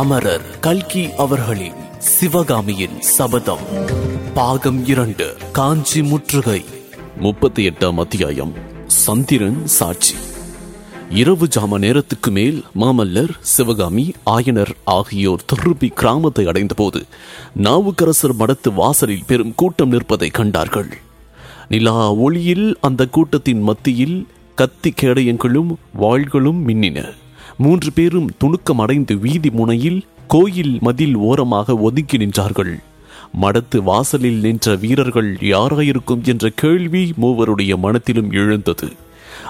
அமரர் கல்கி அவர்களின் சிவகாமியின் சபதம். பாகம் இரண்டு காஞ்சி முற்றுகை. முப்பத்தி எட்டாம் அத்தியாயம். சந்திரன் சாட்சி. இரவு ஜாம நேரத்துக்கு மேல் மாமல்லர் சிவகாமி ஆயனர் ஆகியோர் திருப்பி கிராமத்தை அடைந்தபோது நாவுக்கரசர் மடத்து வாசலில் பெரும் கூட்டம் நிற்பதை கண்டார்கள். நிலா ஒளியில் அந்த கூட்டத்தின் மத்தியில் கத்தி கேடயங்களும் வாள்களும் மின்னின. மூன்று பேரும் துணுக்கம் அடைந்து வீதி முனையில் கோயில் மதில் ஓரமாக ஒதுங்கி நின்றார்கள். மடத்து வாசலில் நின்ற வீரர்கள் யாராயிருக்கும் என்ற கேள்வி மூவருடைய மனத்திலும் எழுந்தது.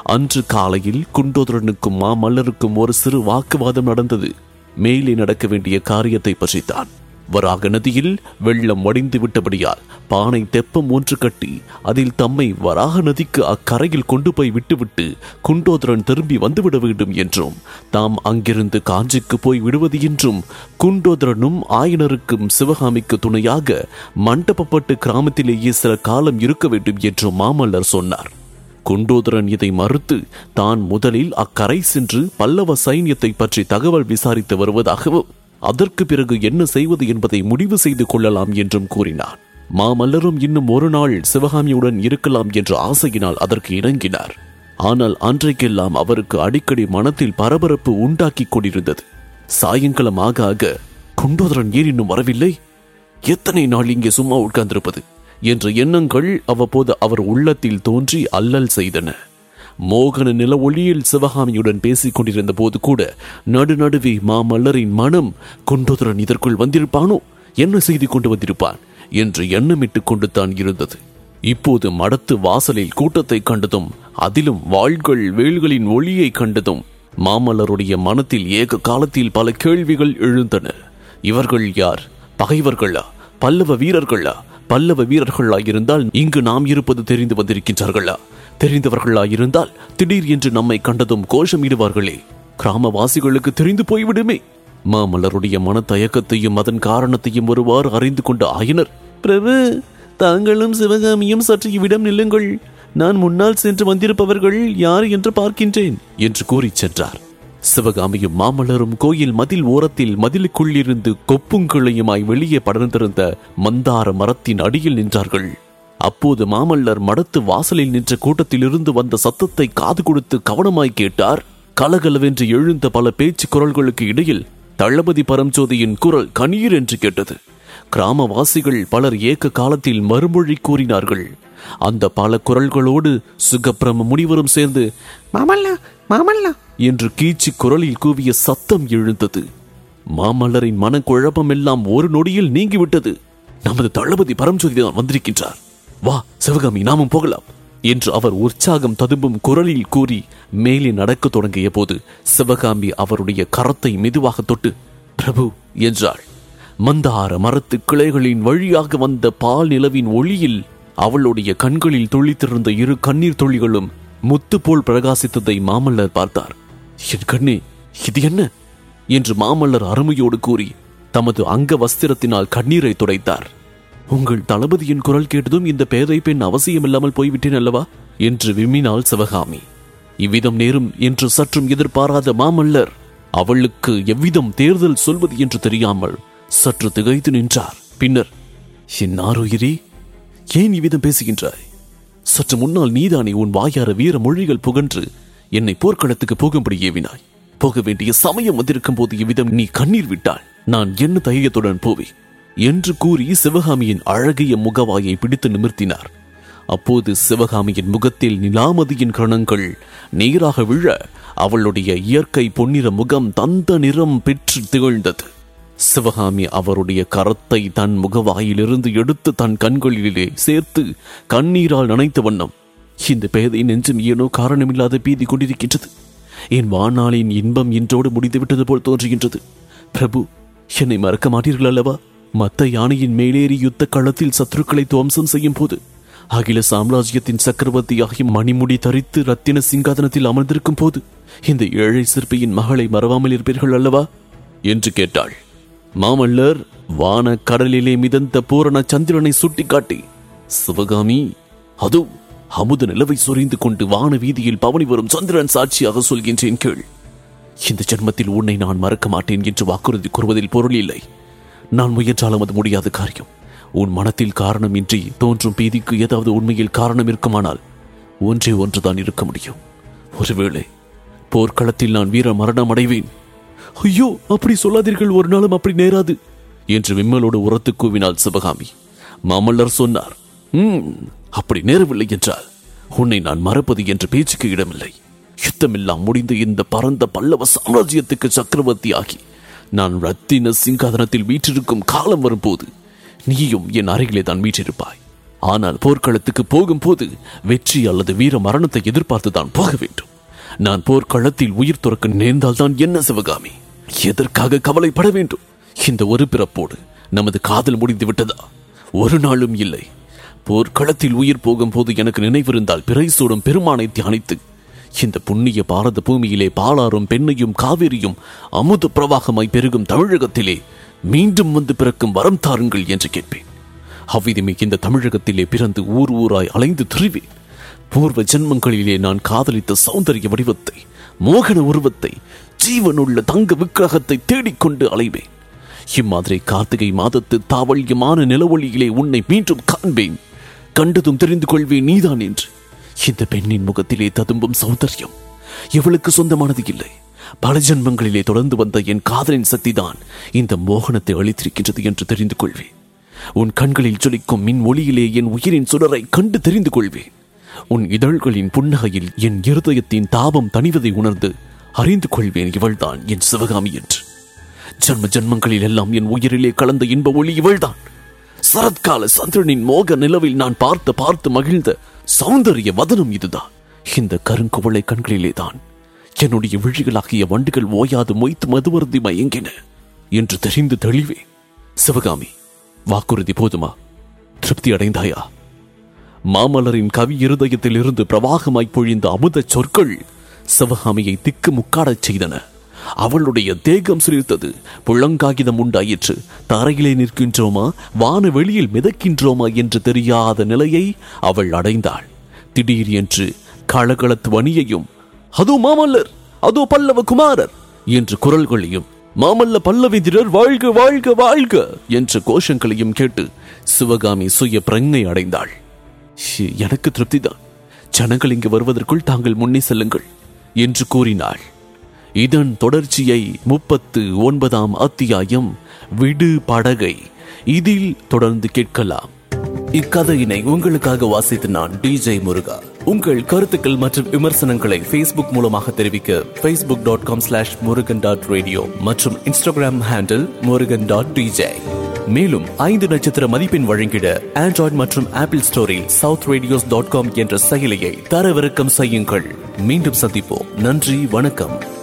அன்று காலையில் குண்டோதரனுக்கும் மாமல்லருக்கும் ஒரு சிறு வாக்குவாதம் நடந்தது. மேலே நடக்க வேண்டிய காரியத்தை பற்றித்தான். வராக நதியில் வெள்ளம் வடிந்து விட்டபடியால் பானை தெப்பம் ஒன்று கட்டி அதில் தம்மை வராக நதிக்கு அக்கரையில் கொண்டு போய் விட்டுவிட்டு குண்டோதரன் திரும்பி வந்துவிட வேண்டும் என்றும் தாம் அங்கிருந்து காஞ்சிக்கு போய் விடுவது என்றும் குண்டோதரனும் ஆயனருக்கும் சிவகாமிக்கு துணையாக மண்டபப்பட்டு கிராமத்திலேயே சில காலம் இருக்க வேண்டும் என்றும் மாமல்லர் சொன்னார். குண்டோதரன் இதை மறுத்து தான் முதலில் அக்கரை சென்று பல்லவ சைன்யத்தை பற்றி தகவல் விசாரித்து வருவதாகவும் அதற்கு பிறகு என்ன செய்வது என்பதை முடிவு செய்து கொள்ளலாம் என்றும் கூறினார் மாமல்லரும் இன்னும் ஒரு நாள் சிவகாமியுடன் இருக்கலாம் என்ற ஆசையினால் அதற்கு இணங்கினார். ஆனால் அன்றைக்கெல்லாம் அவருக்கு அடிக்கடி மனத்தில் பரபரப்பு உண்டாக்கி கொண்டிருந்தது. சாயங்காலம் ஆக ஆக குண்டோதரன் ஏன் இன்னும் வரவில்லை. எத்தனை நாள் இங்கே சும்மா உட்கார்ந்திருப்பது? என்ற எண்ணங்கள் அவ்வப்போது அவர் உள்ளத்தில் தோன்றி அல்லல் செய்தன. மோகன நில ஒளியில் சிவகாமியுடன் பேசிக் கொண்டிருந்த போது கூட நடுநடுவே மாமல்லரின் மனம் குண்டோதரன் இதற்குள் வந்திருப்பானோ? என்ன செய்து கொண்டு வந்திருப்பான்? என்று எண்ணமிட்டுக் கொண்டு தான் இருந்தது. இப்போது மடத்து வாசலில் கூட்டத்தை கண்டதும் அதிலும் வாள்கள் வேல்களின் ஒளியை கண்டதும் மாமல்லருடைய மனத்தில் ஏக காலத்தில் பல கேள்விகள் எழுந்தன. இவர்கள் யார்? பகைவர்களா? பல்லவ வீரர்களா? பல்லவ வீரர்களாயிருந்தால் இங்கு நாம் இருப்பது தெரிந்து வந்திருக்கின்றார்களா? தெரிந்தவர்களாயிருந்தால் திடீர் என்று நம்மை கண்டதும் கோஷமிடுவார்களே. கிராமவாசிகளுக்கு தெரிந்து போய்விடுமே. மாமல்லருடைய மனத்தயக்கத்தையும் அதன் காரணத்தையும் ஒருவாறு அறிந்து கொண்ட ஆயனர் பிரபு தாங்களும் சிவகாமியும் சற்று இவ்விடம் நில்லுங்கள். நான் முன்னால் சென்று வந்திருப்பவர்கள் யார் என்று பார்க்கின்றேன் என்று கூறிச் சென்றார். சிவகாமியும் மாமல்லரும் கோயில் மதில் ஓரத்தில் மதிலுக்குள்ளிருந்து கொப்புங்குளையுமாய் வெளியே படர்ந்திருந்த மந்தார மரத்தின் அடியில் நின்றார்கள். அப்போது மாமல்லர் மடத்து வாசலில் நின்ற கூட்டத்திலிருந்து வந்த சத்தத்தை காது கொடுத்து கவனமாய் கேட்டார். கலகலவென்று எழுந்த பல பேச்சு குரல்களுக்கு இடையில் தளபதி பரம்ஜோதியின் குரல் கணீர் என்று கேட்டது. கிராமவாசிகள் பலர் ஏக்க காலத்தில் மறுமொழி கூறினார்கள். அந்த பல குரல்களோடு சுகப்பிரம முனிவரும் சேர்ந்து மாமல்லா மாமல்லா! என்று கீச்சு குரலில் கூவிய சத்தம் எழுந்தது. மாமல்லரின் மனக்குழப்பம் எல்லாம் ஒரு நொடியில் நீங்கிவிட்டது. நமது தளபதி பரம்ஜோதி தான் வந்திருக்கின்றார். வா சிவகாமி நாமும் போகலாம் என்று அவர் உற்சாகம் ததும்பும் குரலில் கூறி மேலே நடக்கத் தொடங்கிய போது சிவகாமி அவருடைய கரத்தை மெதுவாக தொட்டு பிரபு என்றாள். மந்தார மரத்து கிளைகளின் வழியாக வந்த பால் நிலவின் ஒளியில் அவளுடைய கண்களில் துளித்திருந்த இரு கண்ணீர் துளிகளும் முத்து போல் பிரகாசித்ததை மாமல்லர் பார்த்தார். என் கண்ணே இது என்ன? என்று மாமல்லர் அருமையோடு கூறி தமது அங்க வஸ்திரத்தினால் கண்ணீரை துடைத்தார். உங்கள் தளபதியின் குரல் கேட்டதும் இந்த பேதை பெண் அவசியமில்லாமல் போய்விட்டேன் அல்லவா? என்று விம்மினாள் சிவகாமி. இவ்விதம் நேரும் என்று சற்றும் எதிர்பாராத மாமல்லர் அவளுக்கு எவ்விதம் தேர்தல் சொல்வது என்று தெரியாமல் சற்று திகைத்து நின்றார். பின்னர் என் ஏன் இவ்விதம் பேசுகின்றாய்? சற்று முன்னால் நீதானே உன் வாயார வீர மொழிகள் புகன்று என்னை போர்க்களத்துக்கு போகும்படி ஏவினாய். போக வேண்டிய சமயம் வந்திருக்கும் போது இவ்விதம் நீ கண்ணீர் விட்டால் நான் என்ன தைரியத்துடன் போவேன்? என்று கூறி சிவகாமியின் அழகிய முகவாயை பிடித்து நிமிர்த்தினார். அப்போது சிவகாமியின் முகத்தில் நிலாமதியின் கணங்கள் நீராக விழ அவளுடைய இயற்கை பொன்னிற முகம் தந்த நிறம் பெற்று திகழ்ந்தது. சிவகாமி அவருடைய கரத்தை தன் முகவாயிலிருந்து எடுத்து தன் கண்களிலே சேர்த்து கண்ணீரால் நனைத்த வண்ணம் இந்த பேதை நெஞ்சம் ஏனோ காரணமில்லாத பீதி கொண்டிருக்கின்றது. என் வானாளின் இன்பம் இன்றோடு முடிந்துவிட்டது போல் தோன்றுகின்றது. பிரபு என்னை மறக்க மாட்டீர்கள் அல்லவா? மத்த யானையின் மேலேறி யுத்த களத்தில் சத்ருக்களை துவம்சம் செய்யும் போது அகில சாம்ராஜ்யத்தின் சக்கரவர்த்தியாகி மணிமுடி தரித்து ரத்தின சிங்காதனத்தில் அமர்ந்திருக்கும் போது இந்த ஏழை சிற்பியின் மகளை மறவாமல் இருப்பீர்கள் அல்லவா? என்று கேட்டாள். மாமல்லர் வான கடலிலே மிதந்த பூரண சந்திரனை சுட்டிக்காட்டி சிவகாமி அது அமுத நிலவை சொரிந்து கொண்டு வான வீதியில் பவனி வரும் சந்திரன் சாட்சியாக சொல்கின்றேன் கேள். இந்த ஜென்மத்தில் உன்னை நான் மறக்க மாட்டேன் என்று வாக்குறுதி கூறுவதில் பொருள் இல்லை. நான் முயன்றாலும் அது முடியாத காரியம். உன் மனத்தில் காரணம் இன்றி தோன்றும் பீதிக்கு ஏதாவது உண்மையில் காரணம் இருக்குமானால் ஒன்றே ஒன்றுதான் இருக்க முடியும். ஒருவேளை போர்க்களத்தில் நான் வீர மரணம் அடைவேன். ஐயோ அப்படி சொல்லாதீர்கள் ஒரு நாளும் அப்படி நேராது என்று விம்மலோடு உரத்து கூவினாள் சிவகாமி. மாமல்லர் சொன்னார் "ம், அப்படி நேரவில்லை என்றால் உன்னை நான் மறப்பது என்று பேச்சுக்கு இடமில்லை. யுத்தமெல்லாம் முடிந்து இந்த பரந்த பல்லவ சாம்ராஜ்யத்துக்கு சக்கரவர்த்தியாகி நான் ரத்தின சிங்காதனத்தில் வீற்றிருக்கும் காலம் வரும்போது நீயும் என் அருகிலே தான் வீற்றிருப்பாய். ஆனால் போர்க்களத்துக்கு போகும்போது வெற்றி அல்லது வீர மரணத்தை எதிர்பார்த்து தான் போக வேண்டும். நான் போர்க்களத்தில் உயிர் துறக்க நேர்ந்தால் தான் என்ன சிவகாமி? எதற்காக கவலைப்பட வேண்டும்? இந்த ஒரு பிறப்போடு நமது காதல் முடிந்து விட்டதா? ஒரு நாளும் இல்லை. போர்க்களத்தில் உயிர் போகும்போது எனக்கு நினைவிருந்தால் பிறை சூடும் பெருமானை தியானித்து இந்த புண்ணிய பாரத பூமியிலே பாலாறும் பெண்ணையும் காவிரியும் அமுது பிரவாகமாய் பெருகும் தமிழகத்திலே மீண்டும் வந்து பிறக்கும் வரம் தாருங்கள் என்று கேட்பேன். அவ்விதமே இந்த தமிழகத்திலே பிறந்து ஊர் ஊராய் அலைந்து திரிவேன். பூர்வ ஜென்மங்களிலே நான் காதலித்த சௌந்தரிய வடிவத்தை மோகன உருவத்தை ஜீவனுள்ள தங்க விக்கிரகத்தை தேடிக்கொண்டு அலைவேன். இம்மாதிரி கார்த்திகை மாதத்து தாவல்யமான நிலவொளியிலே உன்னை மீண்டும் காண்பேன். கண்டதும் தெரிந்து கொள்வேன் நீதான் என்று. இந்த பெண்ணின் முகத்திலே ததும்பும் சௌந்தர்யம். இவளுக்கு சொந்தமானது இல்லை. பல ஜென்மங்களிலே தொடர்ந்து வந்த என் காதலின் சக்திதான் இந்த மோகனத்தை அளித்திருக்கின்றது என்று தெரிந்து கொள்வேன். உன் கண்களில் ஜொலிக்கும் மின் ஒளியிலே என் உயிரின் சுடரை கண்டு தெரிந்து கொள்வேன். உன் இதழ்களின் புன்னகையில் என் இருதயத்தின் தாபம் தணிவதை உணர்ந்து அறிந்து கொள்வேன் இவள்தான் என் சிவகாமி என்று. ஜன்ம ஜன்மங்களில் எல்லாம் என் உயிரிலே கலந்த இன்ப ஒளி இவள்தான். சரத்கால சந்திரனின் மோக நிலவில் நான் பார்த்து பார்த்து மகிழ்ந்த சௌந்தரிய வதனம் இதுதான். இந்த கருங்குவளை கண்களிலே தான் என்னுடைய விழிகளாகிய வண்டுகள் ஓயாது மொய்த்து மதுவருந்தி மயங்கின என்று தெரிந்து தெளிவே. சிவகாமி வாக்குறுதி போதுமா? திருப்தி அடைந்தாயா? மாமலரின் கவி இருதயத்தில் இருந்து பிரவாகமாய் பொழிந்த அமுத சொற்கள் சிவகாமியை திக்கு முக்காடச் செய்தன. அவளுடைய தேகம் சிரித்தது புள்ளங்காகிதம் உண்டாயிற்று. தரையிலே நிற்கின்றோமா? வான வெளியில் மிதக்கின்றோமா என்று தெரியாத நிலையை அவள் அடைந்தாள். திடீர் என்று களகளத்து வணியையும் அதோ மாமல்லர் அதோ பல்லவ குமாரர் என்று குரல்களையும் மாமல்ல பல்லவிதிரர் வாழ்க வாழ்க வாழ்க என்ற கோஷங்களையும் கேட்டு சிவகாமி சுய பிரங்கை அடைந்தாள். ஷி, எனக்கு திருப்திதான். ஜனங்கள் இங்கு வருவதற்குள் தாங்கள் முன்னே செல்லுங்கள் என்று கூறினாள். இதன் தொடர்ச்சியை முப்பத்து ஒன்பதாம் அத்தியாயம் விடு படகை இதில் தொடர்ந்து கேட்கலாம். இக்கதையினை உங்களுக்காக வாசித்து நான் டிஜே முருகா. உங்கள் கருத்துக்கள் மற்றும் விமர்சனங்களை ஃபேஸ்புக் மூலமாக தெரிவிக்க Facebook dot com slash Murugan dot radio மற்றும் Instagram handle Murugan dot DJ மேலும் ஐந்து நட்சத்திர மதிப்பெண் வழங்கிட ஆண்ட்ராய்டு மற்றும் ஆப்பிள் ஸ்டோரில் சவுத் ரேடியோஸ் டாட் காம் என்ற செயலியை தரவிறக்கம் செய்யுங்கள். மீண்டும் சந்திப்போம். நன்றி வணக்கம்.